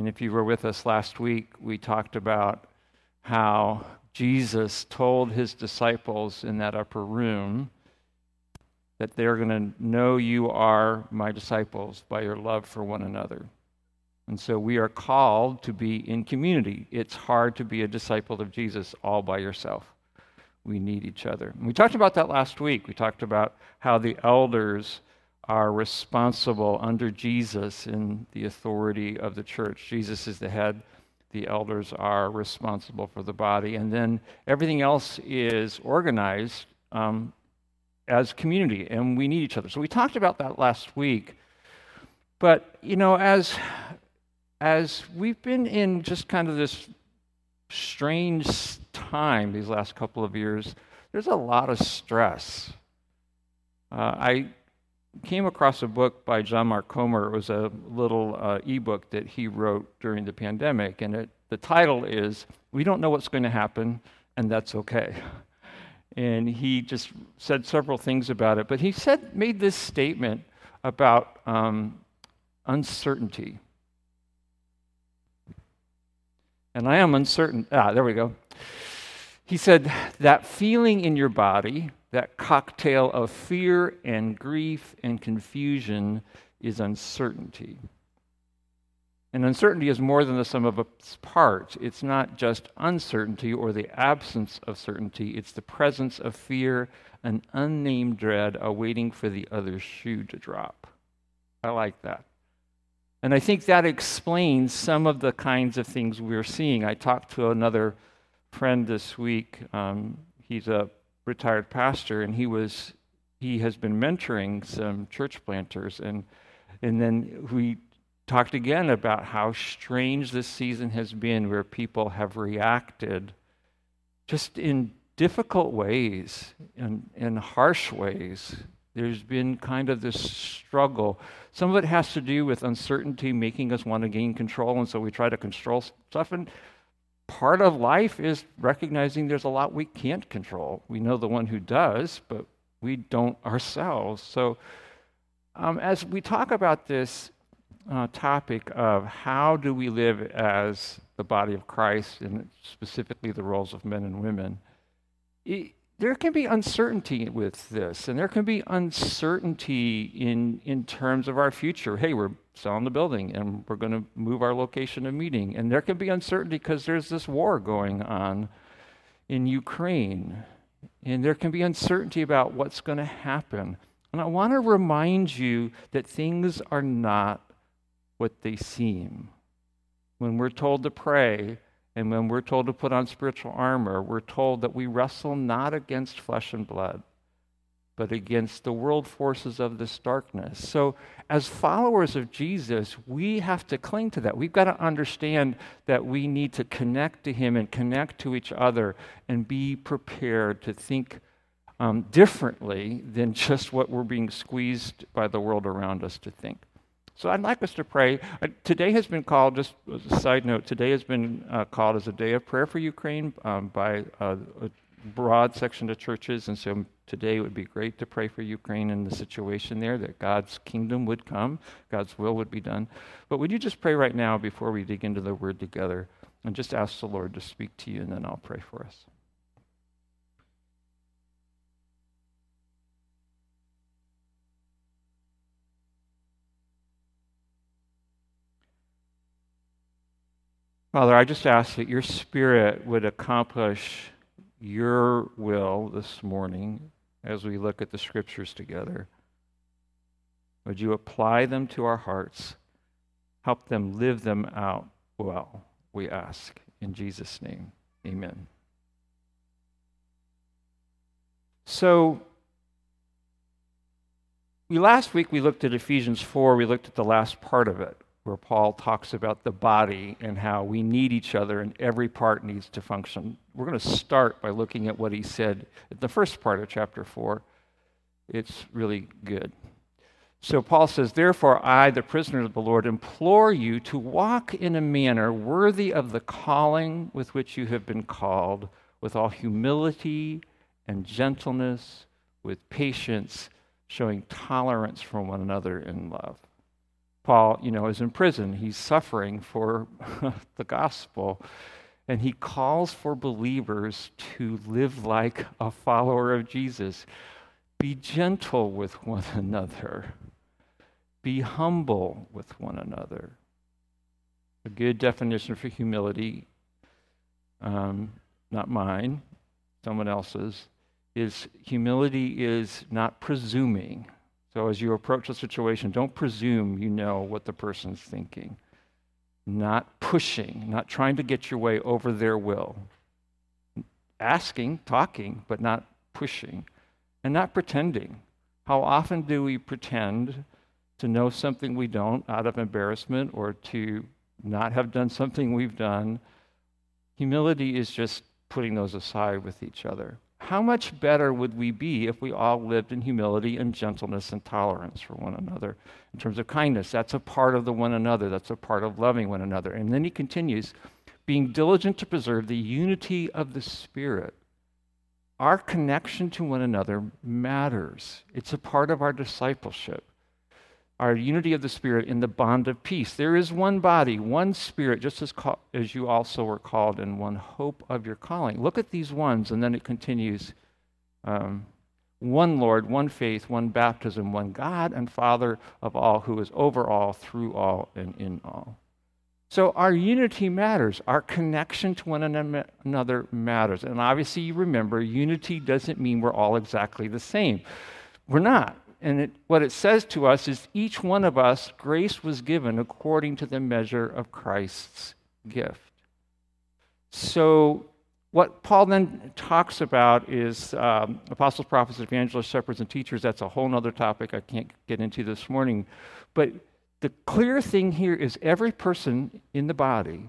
And if you were with us last week, we talked about how Jesus told his disciples in that upper room that they're going to know you are my disciples by your love for one another. And so we are called to be in community. It's hard to be a disciple of Jesus all by yourself. We need each other. And we talked about that last week. We talked about how the elders are responsible under Jesus in the authority of the church. Jesus is the head, the elders are responsible for the body, and then everything else is organized um, as community, and we need each other. So we talked about that last week. But, you know, as, as we've been in just kind of this strange time these last couple of years, there's a lot of stress. Uh, I came across a book by John Mark Comer. It was a little uh, ebook that he wrote during the pandemic, and it, the title is "We Don't Know What's Going to Happen, and That's Okay." and he just said several things about it. But he said, made this statement about um, uncertainty. And I am uncertain. Ah, there we go. He said, that feeling in your body, that cocktail of fear and grief and confusion, is uncertainty. And uncertainty is more than the sum of its parts. It's not just uncertainty or the absence of certainty, it's the presence of fear, an unnamed dread awaiting for the other shoe to drop. I like that. And I think that explains some of the kinds of things we're seeing. I talked to another friend this week. Um, he's a retired pastor, and he was he has been mentoring some church planters, and and then we talked again about how strange this season has been where people have reacted just in difficult ways and in harsh ways. There's been kind of this struggle. Some of it has to do with uncertainty making us want to gain control, and so we try to control stuff. And part of life is recognizing there's a lot we can't control. We know the one who does, but we don't ourselves. So, um, as we talk about this, uh, topic of how do we live as the body of Christ, and specifically the roles of men and women, it, there can be uncertainty with this, and there can be uncertainty in, in terms of our future. Hey, we're selling the building and we're going to move our location of meeting. And there can be uncertainty because there's this war going on in Ukraine. And there can be uncertainty about what's going to happen. And I want to remind you that things are not what they seem. When we're told to pray and when we're told to put on spiritual armor, we're told that we wrestle not against flesh and blood, but against the world forces of this darkness. So, as followers of Jesus, we have to cling to that. We've got to understand that we need to connect to Him and connect to each other and be prepared to think um, differently than just what we're being squeezed by the world around us to think. So I'd like us to pray. Uh, today has been called, just as a side note, today has been uh, called as a day of prayer for Ukraine um, by uh, a broad section of churches. And so today it would be great to pray for Ukraine and the situation there, that God's kingdom would come, God's will would be done. But would you just pray right now before we dig into the word together and just ask the Lord to speak to you, and then I'll pray for us. Father, I just ask that your Spirit would accomplish your will this morning as we look at the scriptures together. Would you apply them to our hearts? Help them live them out well, we ask. In Jesus' name, amen. So, we, last week we looked at Ephesians 4, we looked at the last part of it where Paul talks about the body and how we need each other and every part needs to function. We're going to start by looking at what he said at the first part of chapter 4. It's really good. So Paul says, Therefore, I, the prisoner of the Lord, implore you to walk in a manner worthy of the calling with which you have been called, with all humility and gentleness, with patience, showing tolerance for one another in love. Paul, you know, is in prison. He's suffering for the gospel. And he calls for believers to live like a follower of Jesus. Be gentle with one another. Be humble with one another. A good definition for humility, um, not mine, someone else's, is humility is not presuming. So as you approach a situation, don't presume you know what the person's thinking. Not pushing, not trying to get your way over their will. Asking, talking, but not pushing. And not pretending. How often do we pretend to know something we don't out of embarrassment or to not have done something we've done? Humility is just putting those aside with each other how much better would we be if we all lived in humility and gentleness and tolerance for one another in terms of kindness? That's a part of the one another, that's a part of loving one another. And then he continues being diligent to preserve the unity of the Spirit. Our connection to one another matters, it's a part of our discipleship our unity of the Spirit in the bond of peace. There is one body, one Spirit, just as, call, as you also were called in one hope of your calling. Look at these ones, and then it continues um, one Lord, one faith, one baptism, one God and Father of all, who is over all, through all, and in all. So our unity matters. Our connection to one another matters. And obviously, you remember, unity doesn't mean we're all exactly the same. We're not. And it, what it says to us is each one of us, grace was given according to the measure of Christ's gift. So, what Paul then talks about is um, apostles, prophets, evangelists, shepherds, and teachers. That's a whole other topic I can't get into this morning. But the clear thing here is every person in the body,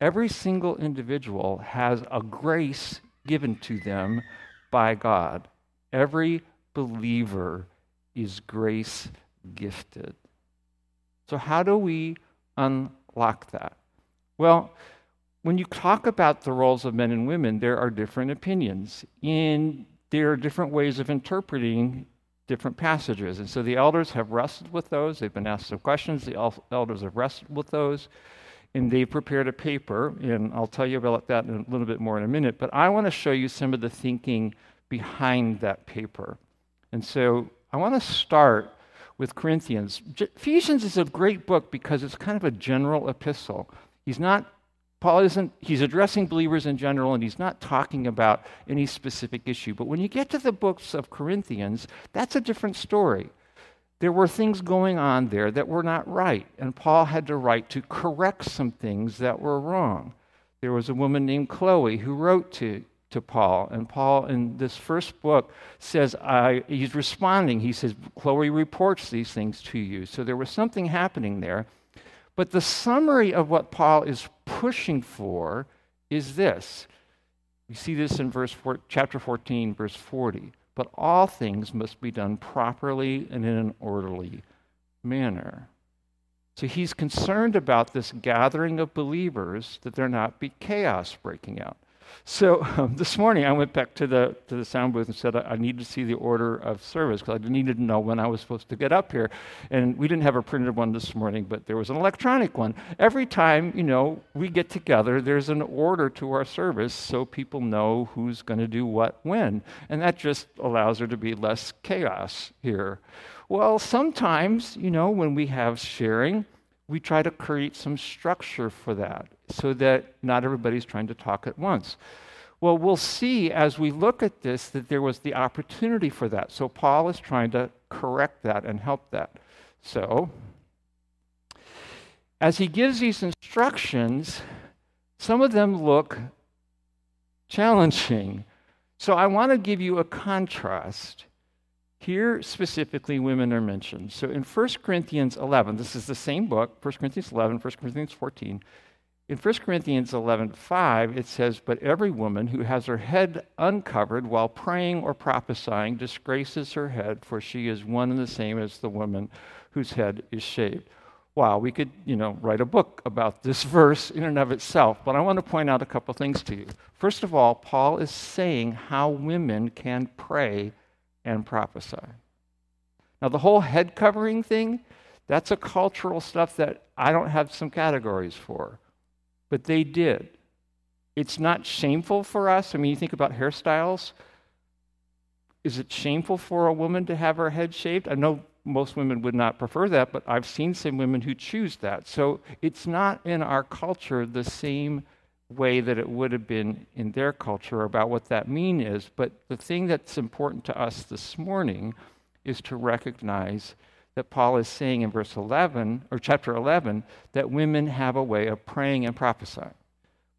every single individual has a grace given to them by God. Every believer is grace gifted. So, how do we unlock that? Well, when you talk about the roles of men and women, there are different opinions. And there are different ways of interpreting different passages. And so the elders have wrestled with those. They've been asked some questions. The elders have wrestled with those. And they've prepared a paper. And I'll tell you about that in a little bit more in a minute. But I want to show you some of the thinking behind that paper. And so I want to start with Corinthians. Ephesians is a great book because it's kind of a general epistle. He's not, Paul isn't, he's addressing believers in general and he's not talking about any specific issue. But when you get to the books of Corinthians, that's a different story. There were things going on there that were not right, and Paul had to write to correct some things that were wrong. There was a woman named Chloe who wrote to to Paul. And Paul, in this first book, says, he's responding. He says, Chloe reports these things to you. So there was something happening there. But the summary of what Paul is pushing for is this. We see this in verse four, chapter 14, verse 40. But all things must be done properly and in an orderly manner. So he's concerned about this gathering of believers that there not be chaos breaking out. So um, this morning I went back to the to the sound booth and said I, I need to see the order of service because I needed to know when I was supposed to get up here. And we didn't have a printed one this morning, but there was an electronic one. Every time you know we get together, there's an order to our service so people know who's going to do what when, and that just allows there to be less chaos here. Well, sometimes you know when we have sharing we try to create some structure for that so that not everybody's trying to talk at once. Well, we'll see as we look at this that there was the opportunity for that. So Paul is trying to correct that and help that. So, as he gives these instructions, some of them look challenging. So, I want to give you a contrast here, specifically, women are mentioned. So in 1 Corinthians 11, this is the same book, 1 Corinthians 11, 1 Corinthians 14. In 1 Corinthians 11:5 it says, But every woman who has her head uncovered while praying or prophesying disgraces her head, for she is one and the same as the woman whose head is shaved. Wow, we could, you know, write a book about this verse in and of itself, but I want to point out a couple things to you. First of all, Paul is saying how women can pray and prophesy. Now, the whole head covering thing, That's a cultural stuff that I don't have some categories for. But they did. It's not shameful for us. I mean, you think about hairstyles. Is it shameful for a woman to have her head shaved? I know most women would not prefer that, but I've seen some women who choose that. So it's not in our culture the same way that it would have been in their culture about what that mean is. But the thing that's important to us this morning is to recognize that Paul is saying in verse 11 or chapter 11 that women have a way of praying and prophesying.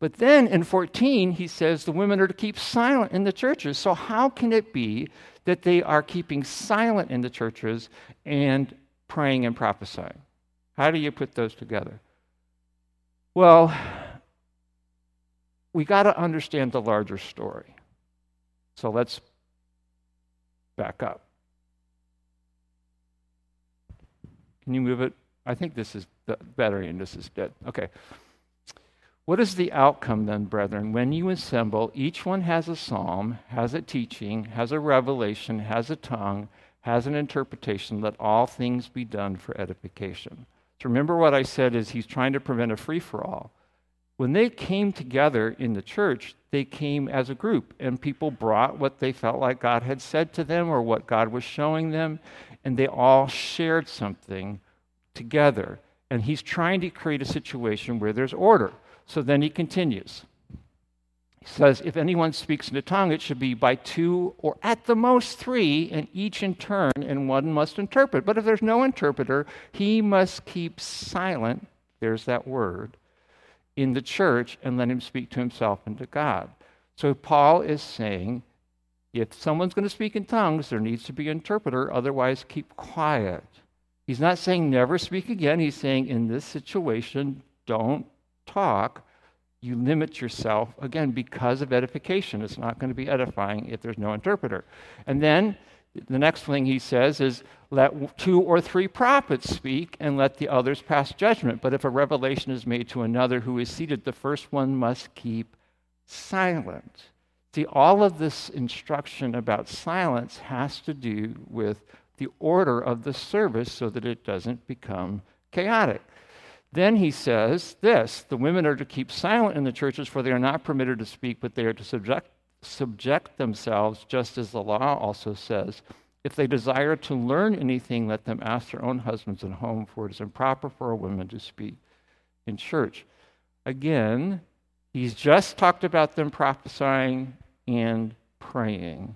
But then in 14, he says the women are to keep silent in the churches. So, how can it be that they are keeping silent in the churches and praying and prophesying? How do you put those together? Well, we got to understand the larger story. So, let's back up. Can you move it? I think this is better and this is dead. Okay. What is the outcome then, brethren? When you assemble, each one has a psalm, has a teaching, has a revelation, has a tongue, has an interpretation. Let all things be done for edification. So remember what I said is he's trying to prevent a free for all. When they came together in the church, they came as a group, and people brought what they felt like God had said to them or what God was showing them, and they all shared something together. And he's trying to create a situation where there's order. So then he continues. He says, If anyone speaks in a tongue, it should be by two or at the most three, and each in turn, and one must interpret. But if there's no interpreter, he must keep silent, there's that word, in the church and let him speak to himself and to God. So Paul is saying, if someone's going to speak in tongues, there needs to be an interpreter, otherwise, keep quiet. He's not saying never speak again. He's saying in this situation, don't talk, you limit yourself, again, because of edification. It's not going to be edifying if there's no interpreter. And then the next thing he says is, let two or three prophets speak and let the others pass judgment. But if a revelation is made to another who is seated, the first one must keep silent. See, all of this instruction about silence has to do with the order of the service so that it doesn't become chaotic. Then he says this the women are to keep silent in the churches, for they are not permitted to speak, but they are to subject, subject themselves, just as the law also says. If they desire to learn anything, let them ask their own husbands at home, for it is improper for a woman to speak in church. Again, he's just talked about them prophesying and praying.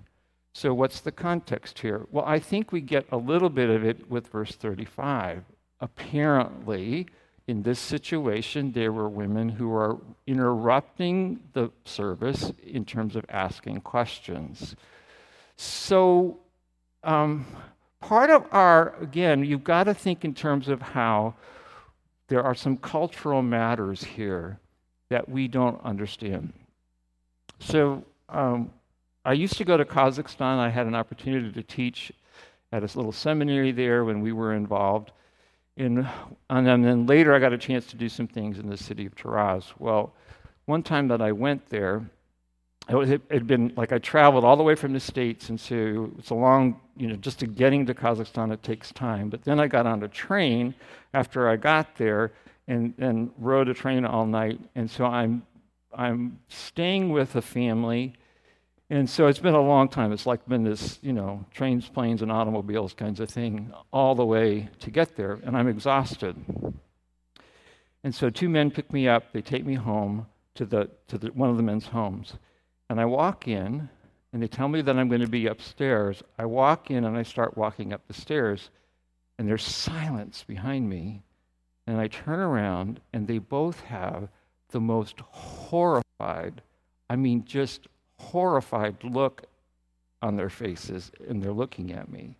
So, what's the context here? Well, I think we get a little bit of it with verse 35. Apparently, in this situation, there were women who are interrupting the service in terms of asking questions. So, um, part of our, again, you've got to think in terms of how there are some cultural matters here that we don't understand. So, um, I used to go to Kazakhstan. I had an opportunity to teach at a little seminary there when we were involved. In, and then later, I got a chance to do some things in the city of Taraz. Well, one time that I went there, it had been like I traveled all the way from the States, and so it's a long, you know, just to getting to Kazakhstan, it takes time. But then I got on a train after I got there and, and rode a train all night. And so I'm, I'm staying with a family and so it's been a long time. It's like been this, you know, trains, planes, and automobiles kinds of thing all the way to get there. And I'm exhausted. And so two men pick me up. They take me home to, the, to the, one of the men's homes. And I walk in, and they tell me that I'm going to be upstairs. I walk in, and I start walking up the stairs. And there's silence behind me. And I turn around, and they both have the most horrified, I mean, just horrified look on their faces, and they're looking at me.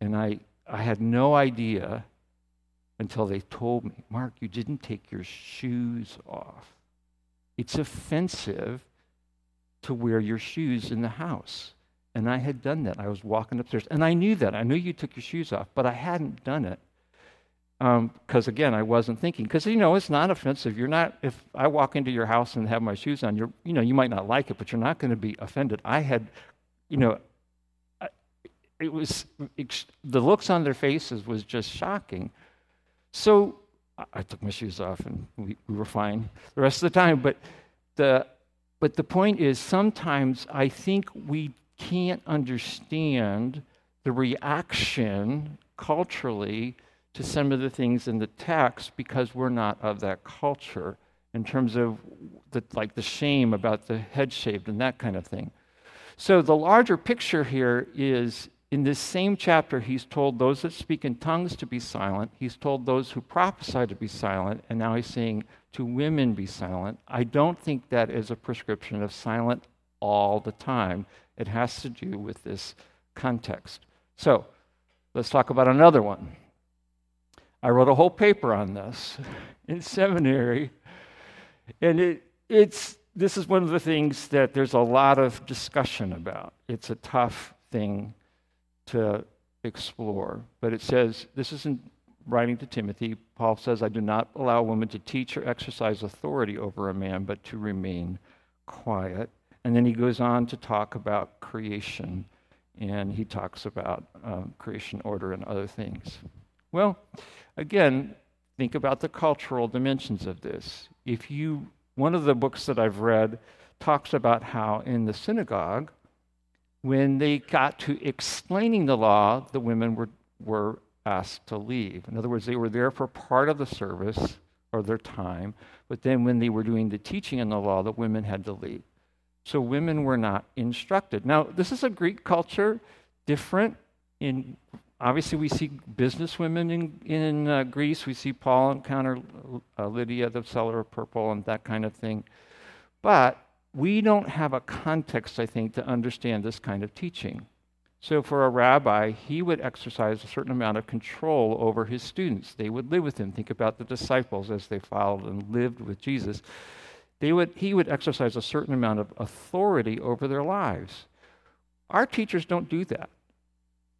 And I, I had no idea until they told me, Mark, you didn't take your shoes off. It's offensive to wear your shoes in the house. And I had done that. I was walking upstairs, and I knew that. I knew you took your shoes off, but I hadn't done it because um, again, I wasn't thinking. Because you know, it's not offensive. You're not. If I walk into your house and have my shoes on, you're, you know, you might not like it, but you're not going to be offended. I had, you know, it was the looks on their faces was just shocking. So I took my shoes off and we, we were fine the rest of the time. But the but the point is sometimes I think we can't understand the reaction culturally to some of the things in the text because we're not of that culture in terms of the, like the shame about the head shaved and that kind of thing. So the larger picture here is in this same chapter, he's told those that speak in tongues to be silent. He's told those who prophesy to be silent. And now he's saying to women, be silent. I don't think that is a prescription of silent all the time. It has to do with this context. So let's talk about another one. I wrote a whole paper on this in seminary. And it, it's, this is one of the things that there's a lot of discussion about. It's a tough thing to explore. But it says, this isn't writing to Timothy. Paul says, I do not allow a woman to teach or exercise authority over a man, but to remain quiet. And then he goes on to talk about creation, and he talks about um, creation order and other things. Well, again, think about the cultural dimensions of this. If you, one of the books that I've read talks about how in the synagogue, when they got to explaining the law, the women were, were asked to leave. In other words, they were there for part of the service or their time, but then when they were doing the teaching in the law, the women had to leave. So women were not instructed. Now, this is a Greek culture, different. In obviously, we see business women in in uh, Greece. We see Paul encounter uh, Lydia, the seller of purple, and that kind of thing. But we don't have a context, I think, to understand this kind of teaching. So, for a rabbi, he would exercise a certain amount of control over his students. They would live with him. Think about the disciples as they followed and lived with Jesus. They would, he would exercise a certain amount of authority over their lives. Our teachers don't do that.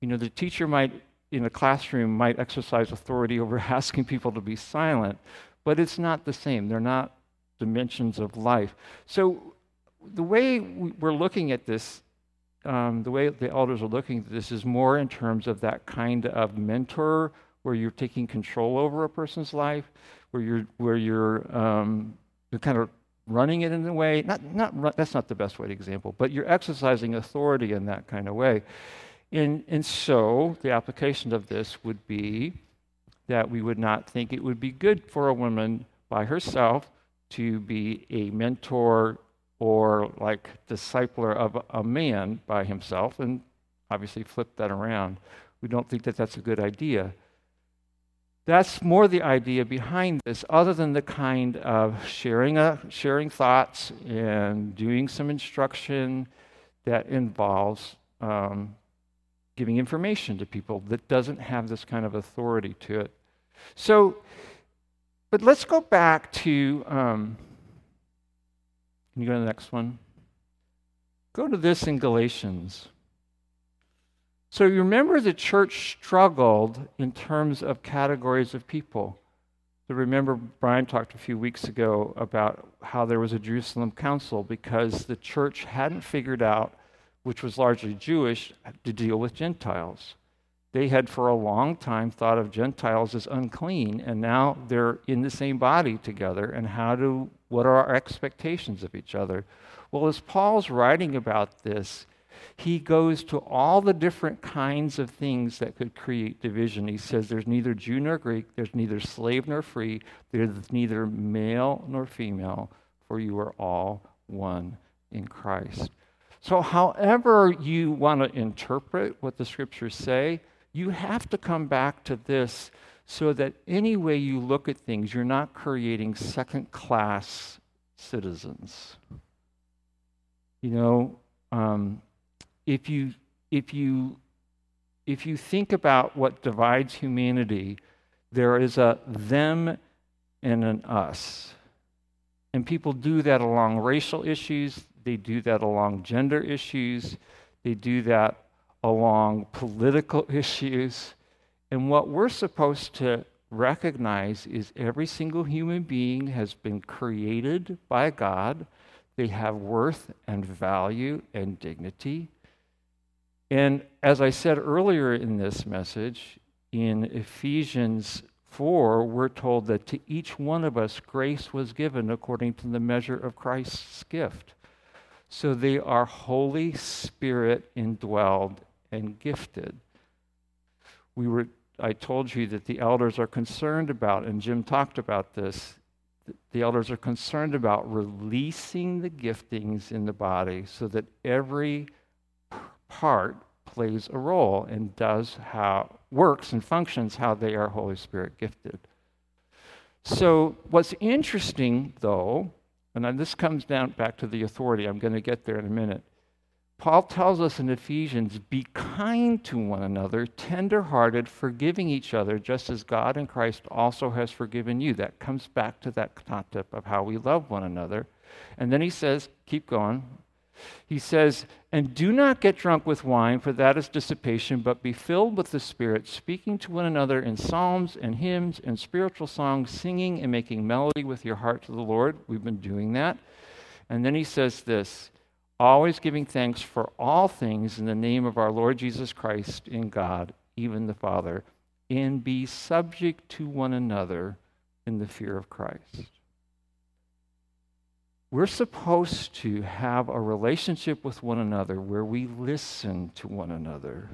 You know, the teacher might, in a classroom, might exercise authority over asking people to be silent, but it's not the same. They're not dimensions of life. So, the way we're looking at this, um, the way the elders are looking at this is more in terms of that kind of mentor where you're taking control over a person's life, where you're where you're, um, you're kind of running it in a way. Not not that's not the best way to example, but you're exercising authority in that kind of way. And and so the application of this would be that we would not think it would be good for a woman by herself to be a mentor or like discipler of a man by himself, and obviously flip that around. We don't think that that's a good idea. That's more the idea behind this, other than the kind of sharing, a, sharing thoughts and doing some instruction that involves um, giving information to people that doesn't have this kind of authority to it. So, but let's go back to um, can you go to the next one? Go to this in Galatians. So you remember the church struggled in terms of categories of people. So remember, Brian talked a few weeks ago about how there was a Jerusalem council because the church hadn't figured out, which was largely Jewish, to deal with Gentiles. They had for a long time thought of Gentiles as unclean, and now they're in the same body together. And how do what are our expectations of each other? Well, as Paul's writing about this, he goes to all the different kinds of things that could create division. He says there's neither Jew nor Greek, there's neither slave nor free, there's neither male nor female, for you are all one in Christ. So, however you want to interpret what the scriptures say, you have to come back to this so that any way you look at things, you're not creating second class citizens. You know, um, if you if you if you think about what divides humanity, there is a them and an us. And people do that along racial issues, they do that along gender issues, they do that along political issues. And what we're supposed to recognize is every single human being has been created by God. They have worth and value and dignity. And as I said earlier in this message, in Ephesians 4, we're told that to each one of us grace was given according to the measure of Christ's gift. So they are Holy Spirit indwelled and gifted. We were I told you that the elders are concerned about, and Jim talked about this. The elders are concerned about releasing the giftings in the body so that every part plays a role and does how works and functions how they are Holy Spirit gifted. So what's interesting though, and this comes down back to the authority, I'm going to get there in a minute Paul tells us in Ephesians be kind to one another, tenderhearted, forgiving each other, just as God in Christ also has forgiven you. That comes back to that concept of how we love one another. And then he says, keep going. He says, And do not get drunk with wine, for that is dissipation, but be filled with the Spirit, speaking to one another in psalms and hymns and spiritual songs, singing and making melody with your heart to the Lord. We've been doing that. And then he says this always giving thanks for all things in the name of our Lord Jesus Christ in God, even the Father, and be subject to one another in the fear of Christ. We're supposed to have a relationship with one another where we listen to one another.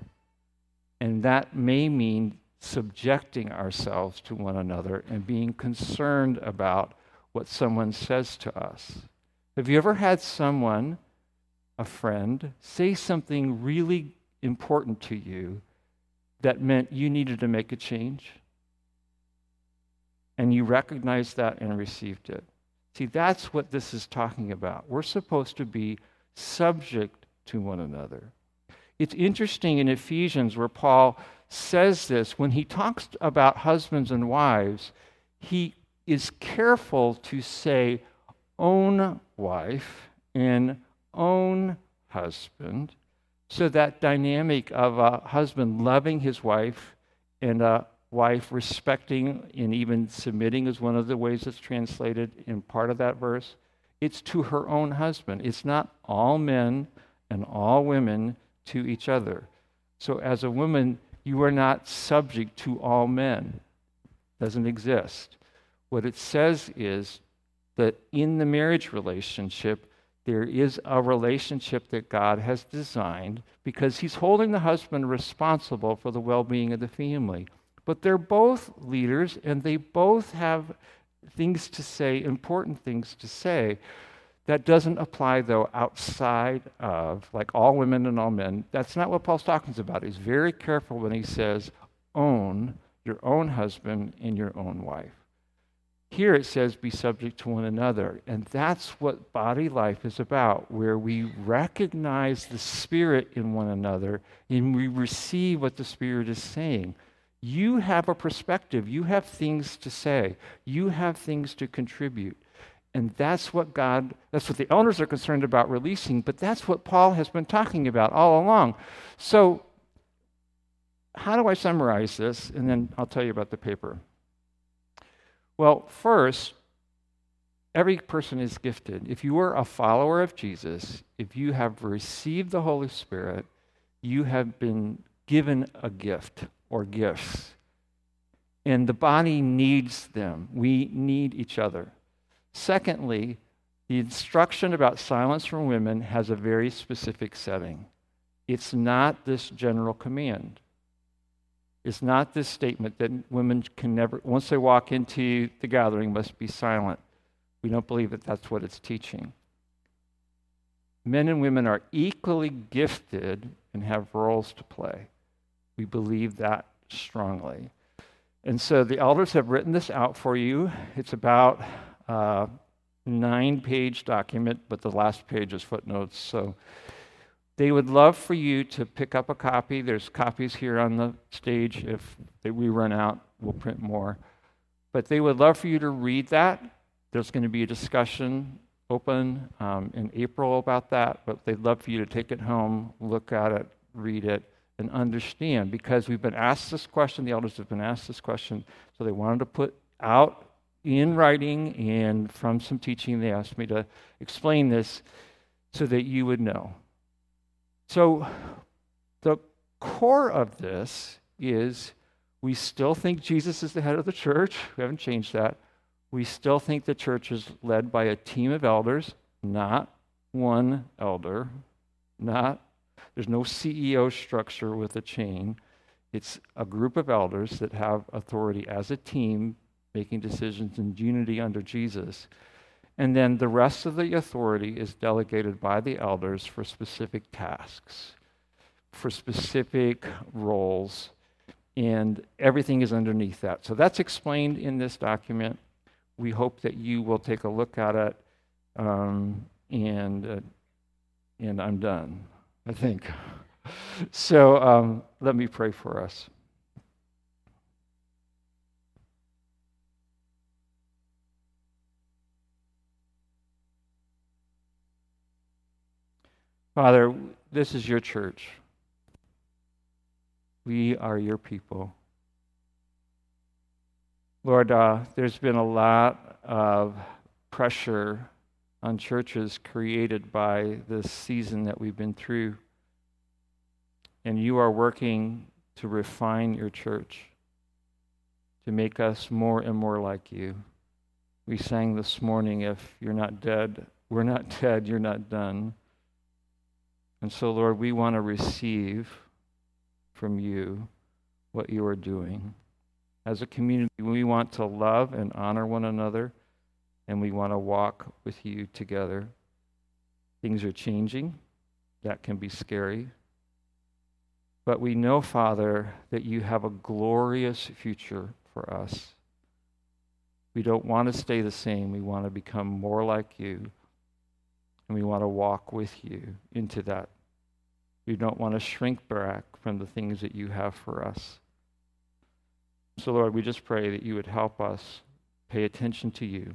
And that may mean subjecting ourselves to one another and being concerned about what someone says to us. Have you ever had someone a friend say something really important to you that meant you needed to make a change. And you recognized that and received it. See, that's what this is talking about. We're supposed to be subject to one another. It's interesting in Ephesians where Paul says this, when he talks about husbands and wives, he is careful to say own wife and own husband. So, that dynamic of a husband loving his wife and a wife respecting and even submitting is one of the ways it's translated in part of that verse. It's to her own husband. It's not all men and all women to each other. So, as a woman, you are not subject to all men. Doesn't exist. What it says is that in the marriage relationship, there is a relationship that God has designed because He's holding the husband responsible for the well being of the family. But they're both leaders and they both have things to say, important things to say. That doesn't apply, though, outside of, like all women and all men. That's not what Paul's talking about. He's very careful when he says, own your own husband and your own wife. Here it says, be subject to one another. And that's what body life is about, where we recognize the Spirit in one another and we receive what the Spirit is saying. You have a perspective, you have things to say, you have things to contribute. And that's what God, that's what the elders are concerned about releasing, but that's what Paul has been talking about all along. So, how do I summarize this? And then I'll tell you about the paper. Well, first, every person is gifted. If you are a follower of Jesus, if you have received the Holy Spirit, you have been given a gift or gifts. And the body needs them. We need each other. Secondly, the instruction about silence from women has a very specific setting. It's not this general command It's not this statement that women can never, once they walk into the gathering, must be silent. We don't believe that that's what it's teaching. Men and women are equally gifted and have roles to play. We believe that strongly. And so the elders have written this out for you. It's about a nine page document, but the last page is footnotes. So they would love for you to pick up a copy. There's copies here on the stage. If we run out, we'll print more. But they would love for you to read that. There's going to be a discussion open um, in April about that, but they'd love for you to take it home, look at it, read it, and understand because we've been asked this question, the elders have been asked this question, so they wanted to put out in writing and from some teaching, they asked me to explain this so that you would know. So, the core of this is we still think Jesus is the head of the church. We haven't changed that. We still think the church is led by a team of elders, not one elder, not there's no CEO structure with a chain. It's a group of elders that have authority as a team making decisions in unity under Jesus. And then the rest of the authority is delegated by the elders for specific tasks, for specific roles, and everything is underneath that. So that's explained in this document. We hope that you will take a look at it, um, and uh, and I'm done. I think. So um, let me pray for us. Father, this is your church. We are your people. Lord, uh, there's been a lot of pressure on churches created by this season that we've been through. And you are working to refine your church, to make us more and more like you. We sang this morning, if you're not dead, we're not dead, you're not done. And so, Lord, we want to receive from you what you are doing. As a community, we want to love and honor one another, and we want to walk with you together. Things are changing. That can be scary. But we know, Father, that you have a glorious future for us. We don't want to stay the same. We want to become more like you and we want to walk with you into that. We don't want to shrink back from the things that you have for us. So, Lord, we just pray that you would help us pay attention to you.